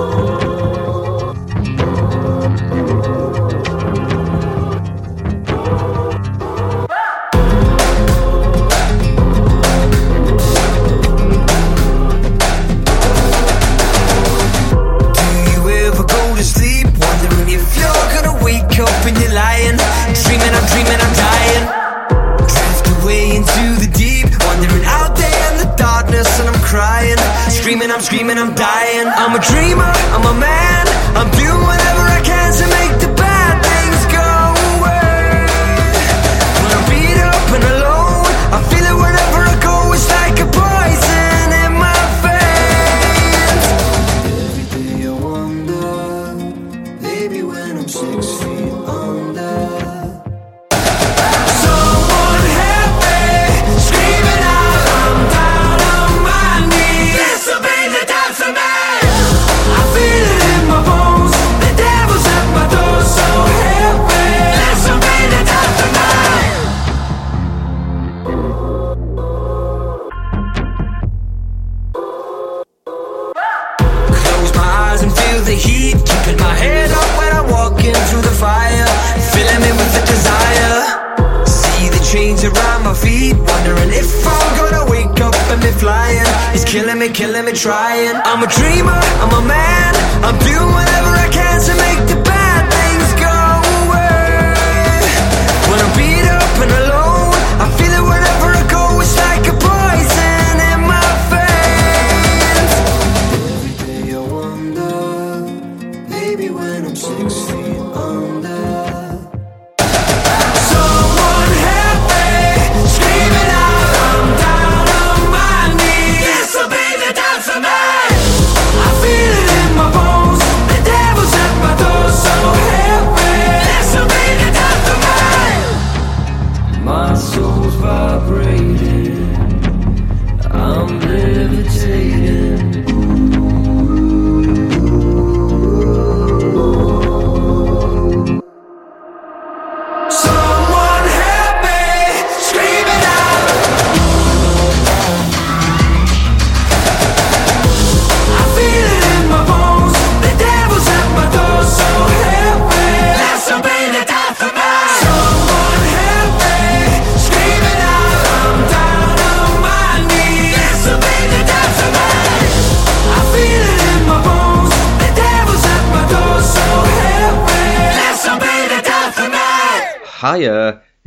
Do Screaming, I'm dying. I'm a dreamer, I'm a man. I'm doing whatever me, killing me, trying. I'm a dreamer, I'm a man. I'm doing whatever I can to make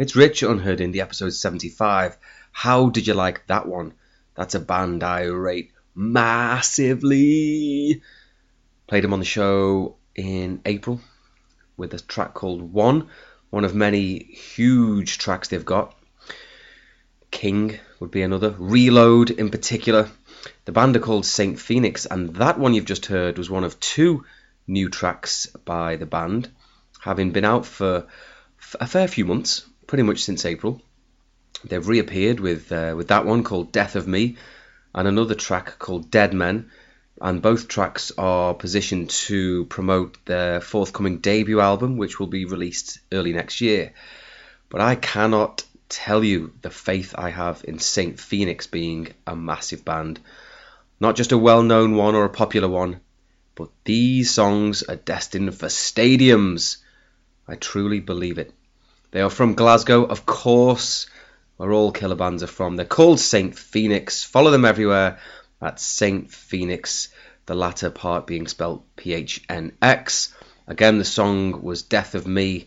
it's Rich Unheard Indie episode 75. How did you like that one? That's a band I rate massively. Played them on the show in April with a track called One, one of many huge tracks they've got. King would be another. Reload in particular. The band are called Saint Phoenix, and that one you've just heard was one of two new tracks by the band, having been out for a fair few months, pretty much since April. They've reappeared with uh, with that one called Death of Me, and another track called Dead Men, and both tracks are positioned to promote their forthcoming debut album, which will be released early next year. But I cannot tell you the faith I have in Saint Phoenix being a massive band. Not just a well known one or a popular one, but these songs are destined for stadiums. I truly believe it. They are from Glasgow, of course, where all killer bands are from. They're called Saint Phoenix. Follow them everywhere at Saint Phoenix, the latter part being spelled P H N X. Again, the song was Death of Me.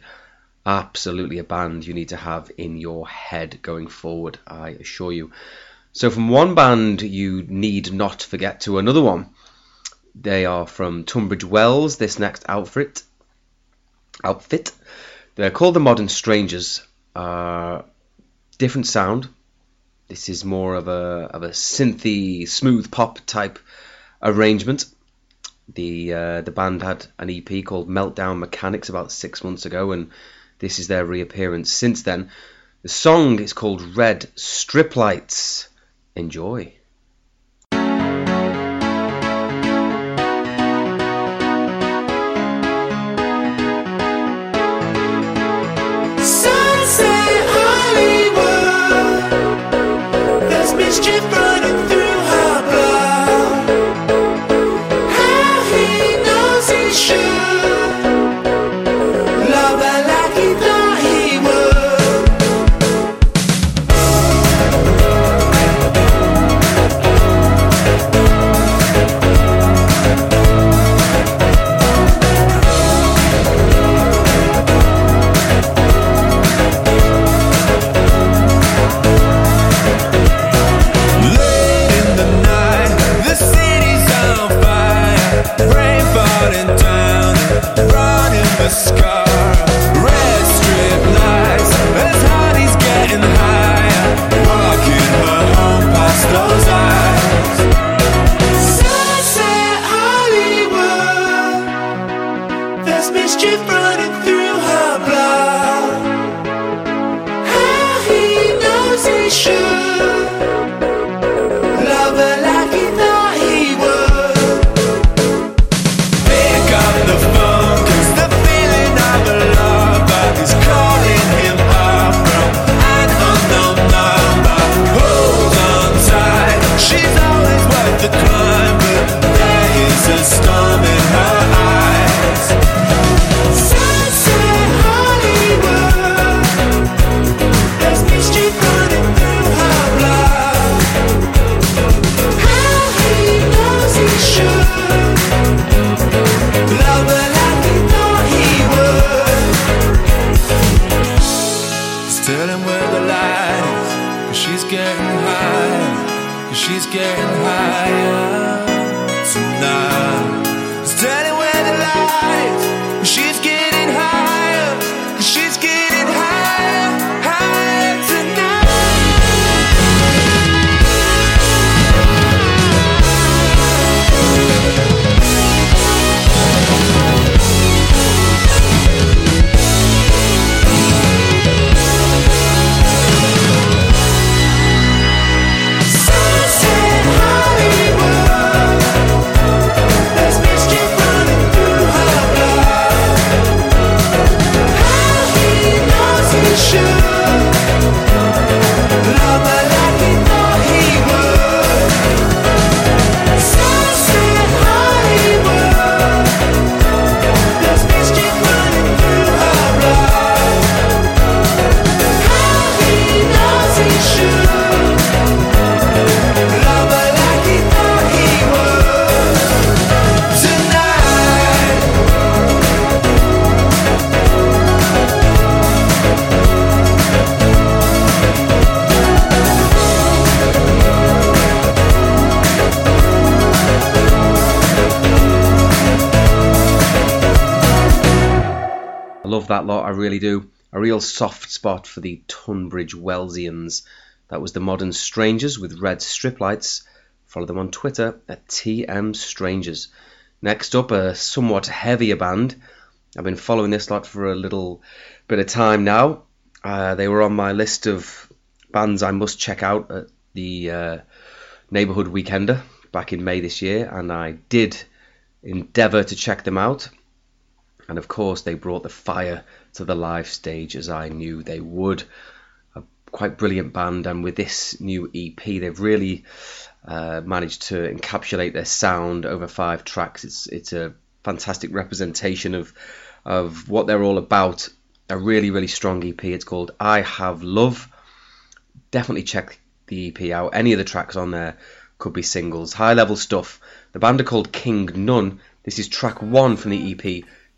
Absolutely a band you need to have in your head going forward, I assure you. So, from one band, you need not forget to another one. They are from Tunbridge Wells, this next outfit. Outfit. They're called the Modern Strangers. Uh, different sound. This is more of a of a synthy, smooth pop type arrangement. The uh, the band had an EP called Meltdown Mechanics about six months ago, and this is their reappearance since then. The song is called Red Strip Lights. Enjoy. Love that lot, I really do. A real soft spot for the Tunbridge Wellsians. That was the Modern Strangers with red strip lights. Follow them on Twitter at TM Strangers. Next up, a somewhat heavier band. I've been following this lot for a little bit of time now. Uh, they were on my list of bands I must check out at the uh, Neighbourhood Weekender back in May this year, and I did endeavour to check them out. And of course, they brought the fire to the live stage as I knew they would. A quite brilliant band, and with this new EP, they've really uh, managed to encapsulate their sound over five tracks. It's it's a fantastic representation of of what they're all about. A really really strong EP. It's called I Have Love. Definitely check the EP out. Any of the tracks on there could be singles. High level stuff. The band are called King Nun. This is track one from the EP.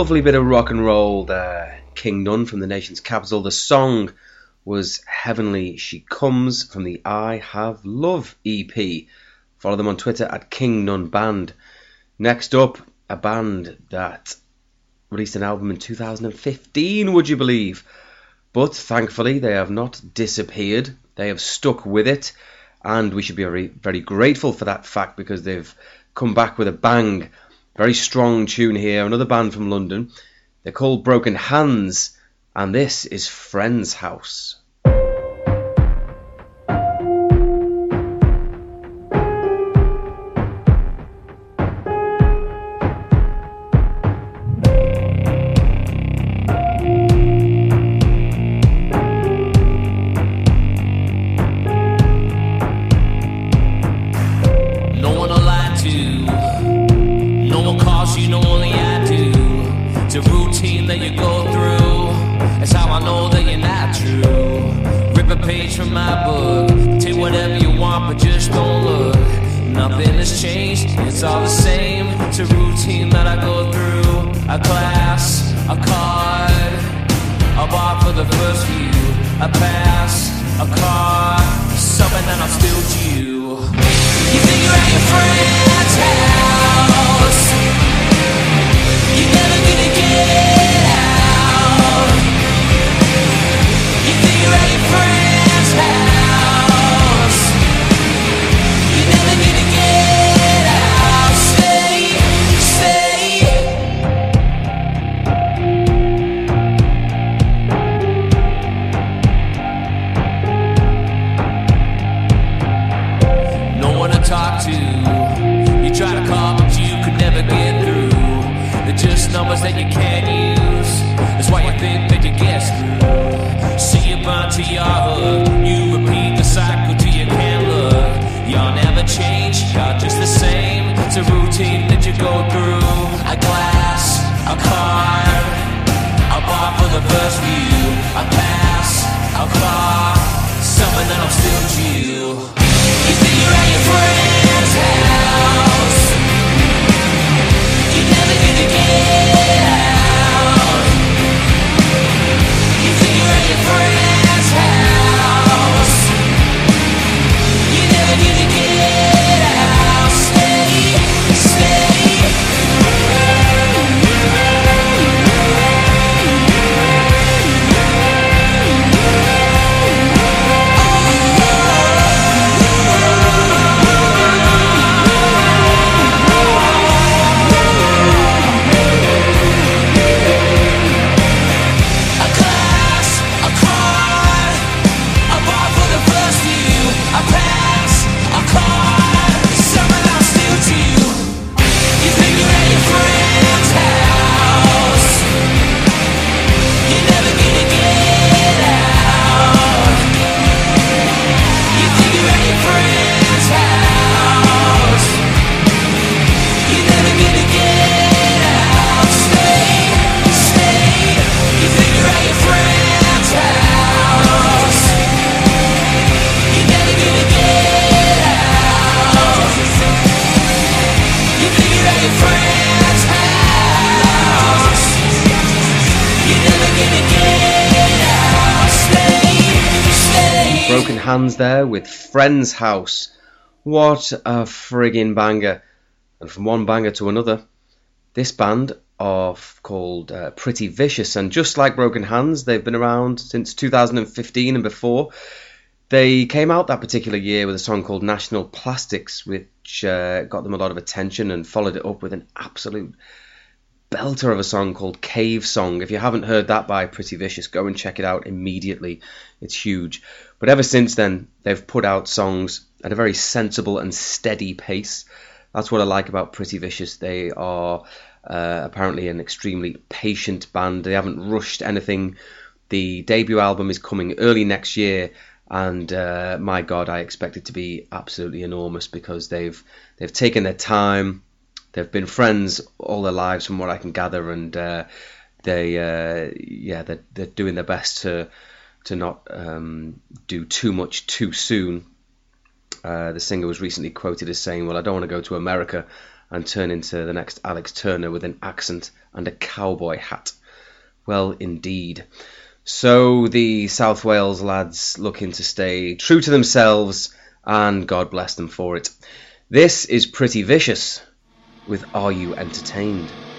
Lovely bit of rock and roll there. King Nun from the nation's capital. The song was Heavenly She Comes from the I Have Love EP. Follow them on Twitter at King Nun Band. Next up, a band that released an album in 2015, would you believe? But thankfully, they have not disappeared. They have stuck with it, and we should be very, very grateful for that fact because they've come back with a bang. Very strong tune here. Another band from London. They're called Broken Hands, and this is Friend's House. Hands there with Friend's House. What a friggin' banger. And from one banger to another, this band are called uh, Pretty Vicious, and just like Broken Hands, they've been around since 2015 and before. They came out that particular year with a song called National Plastics, which uh, got them a lot of attention and followed it up with an absolute belter of a song called Cave Song. If you haven't heard that by Pretty Vicious, go and check it out immediately. It's huge. But ever since then, they've put out songs at a very sensible and steady pace. That's what I like about Pretty Vicious. They are uh, apparently an extremely patient band. They haven't rushed anything. The debut album is coming early next year, and uh, my God, I expect it to be absolutely enormous because they've they've taken their time. They've been friends all their lives, from what I can gather, and uh, they uh, yeah they're, they're doing their best to to not um, do too much too soon. Uh, the singer was recently quoted as saying, "Well, I don't want to go to America and turn into the next Alex Turner with an accent and a cowboy hat. Well, indeed. So the South Wales lads looking to stay true to themselves, and God bless them for it. This is Pretty Vicious with Are You Entertained?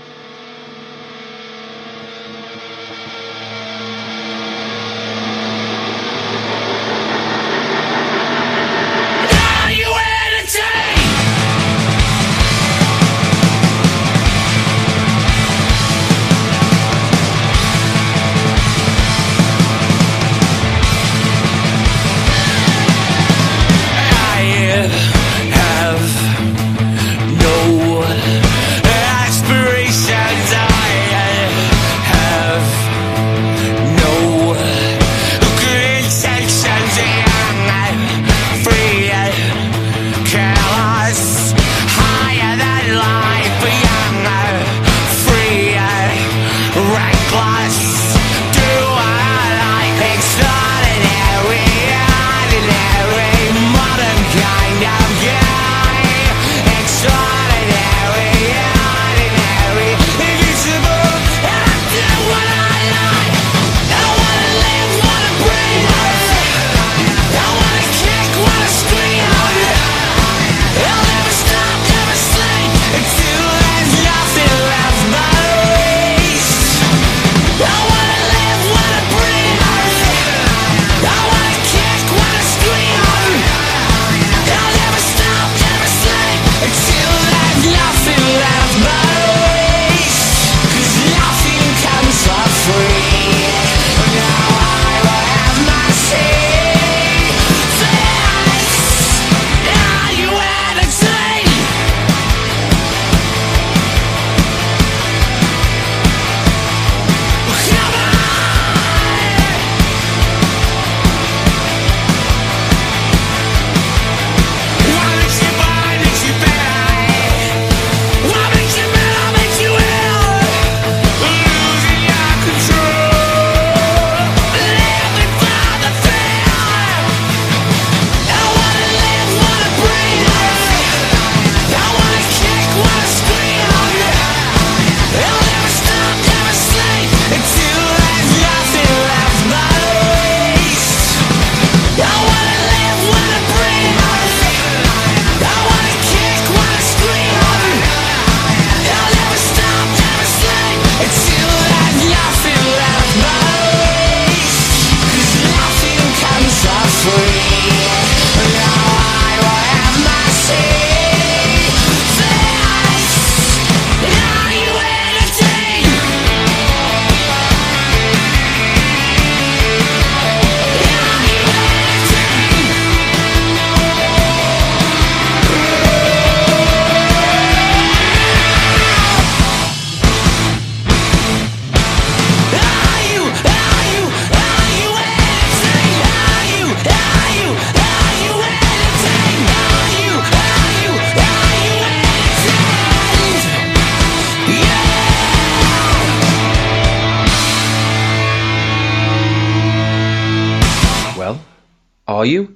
Are you?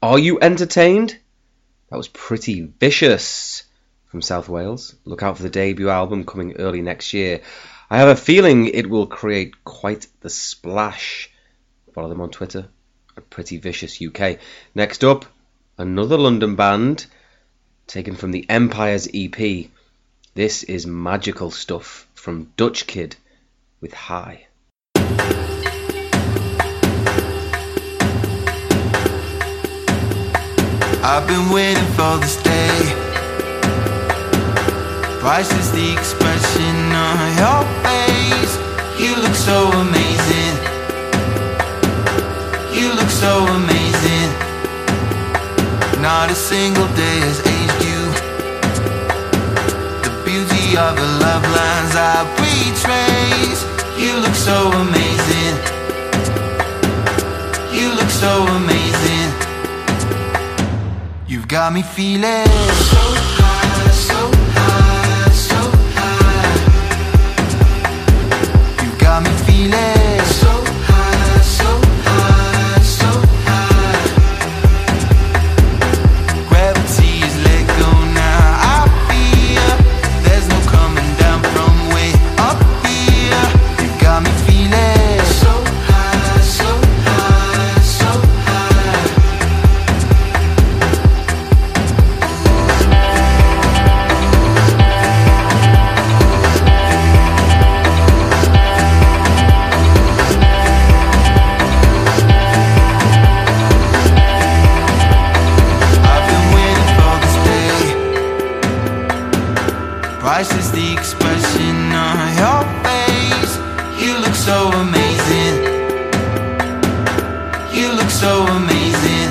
Are you entertained? That was pretty vicious from South Wales. Look out for the debut album coming early next year. I have a feeling it will create quite the splash. Follow them on Twitter Pretty Vicious UK. Next up, another London band taken from the Empires EP. This is magical stuff from Dutch Kid with High. I've been waiting for this day. Price is the expression on your face. You look so amazing. You look so amazing. Not a single day has aged you. The beauty of the love lines I retrace. You look so amazing. You look so amazing. Got me feeling. so the expression on your face. You look so amazing. You look so amazing.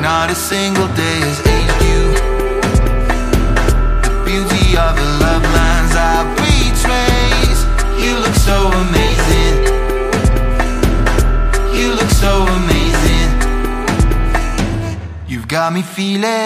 Not a single day has aged you. The beauty of the love lines I retrace. You look so amazing. You look so amazing. You've got me feeling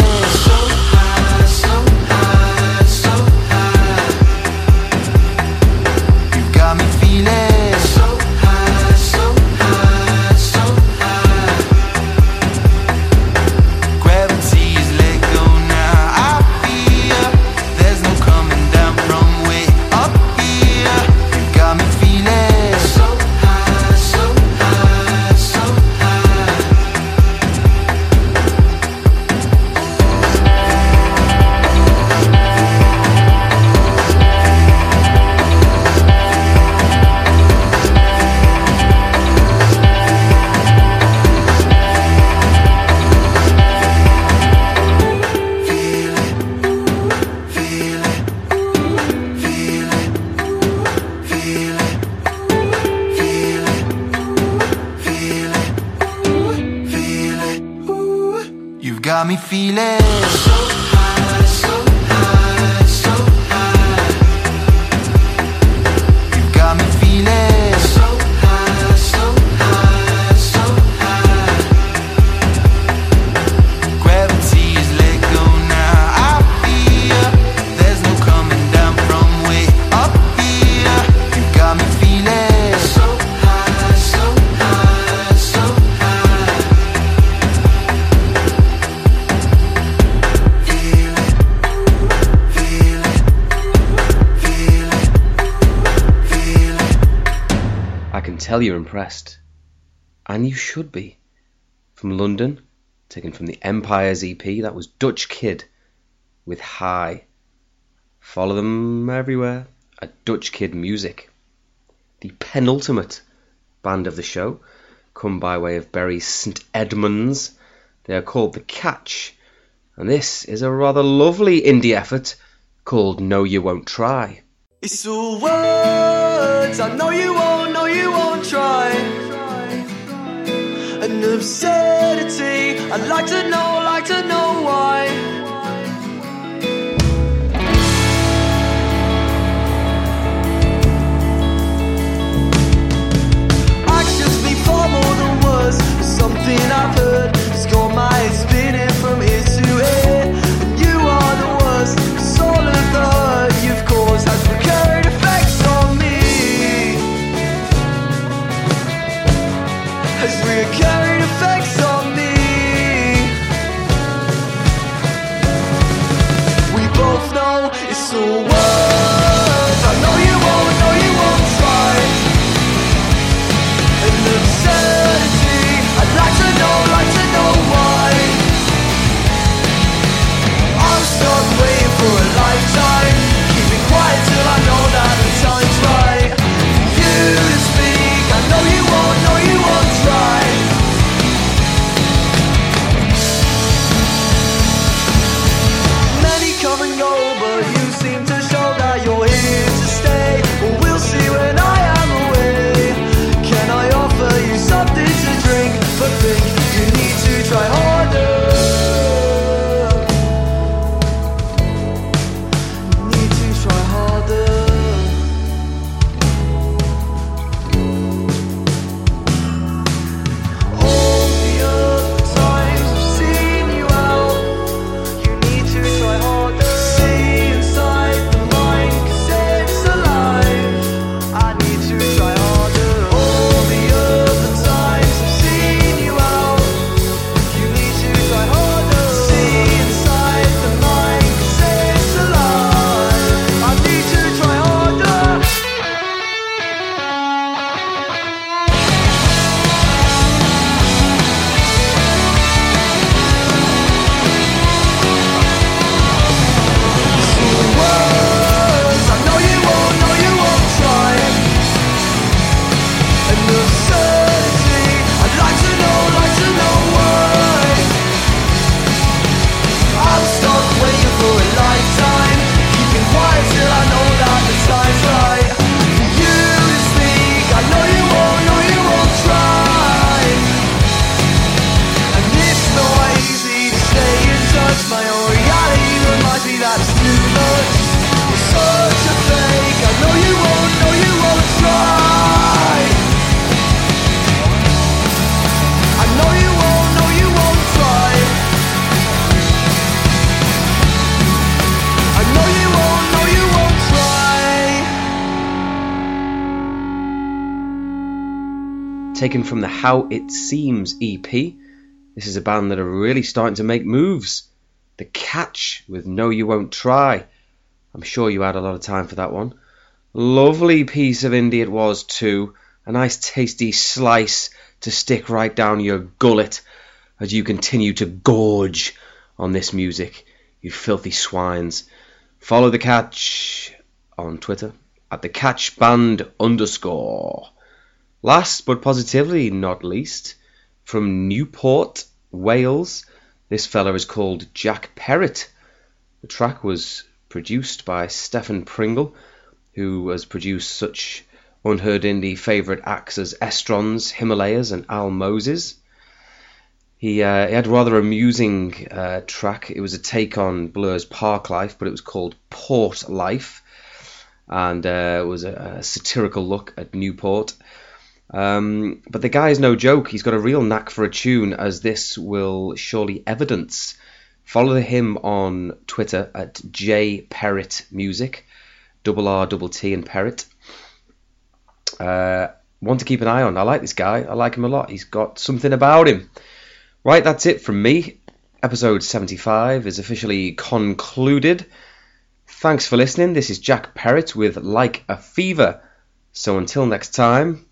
got you're impressed. And you should be. From London, taken from the Empire's EP, that was Dutch Kid with High. Follow them everywhere at Dutch Kid Music. The penultimate band of the show come by way of Bury St Edmunds. They are called The Catch, and this is a rather lovely indie effort called No You Won't Try. It's all words. I know you won't, no, you won't try. An absurdity. I'd know, like to know is a dream. Taken from the How It Seems EP. This is a band that are really starting to make moves. The Catch with No You Won't Try. I'm sure you had a lot of time for that one. Lovely piece of indie it was too. A nice tasty slice to stick right down your gullet as you continue to gorge on this music, you filthy swines. Follow the catch on Twitter at the catch band underscore. Last but positively not least, from Newport, Wales, this fella is called Jack Perrott. The track was produced by Stefan Pringle, who has produced such unheard indie favourite acts as Estrons, Himalayas, and Al Moses. He, uh, he had a rather amusing uh, track. It was a take on Blur's Parklife, but it was called Port Life, and uh, it was a, a satirical look at Newport. Um, but the guy is no joke. He's got a real knack for a tune, as this will surely evidence. Follow him on Twitter at jperrott double R double T and Perrott. Uh, one to keep an eye on. I like this guy. I like him a lot. He's got something about him. Right, that's it from me. Episode 75 is officially concluded. Thanks for listening. This is Jack Perrott with Like a Fever. So until next time,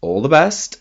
all the best.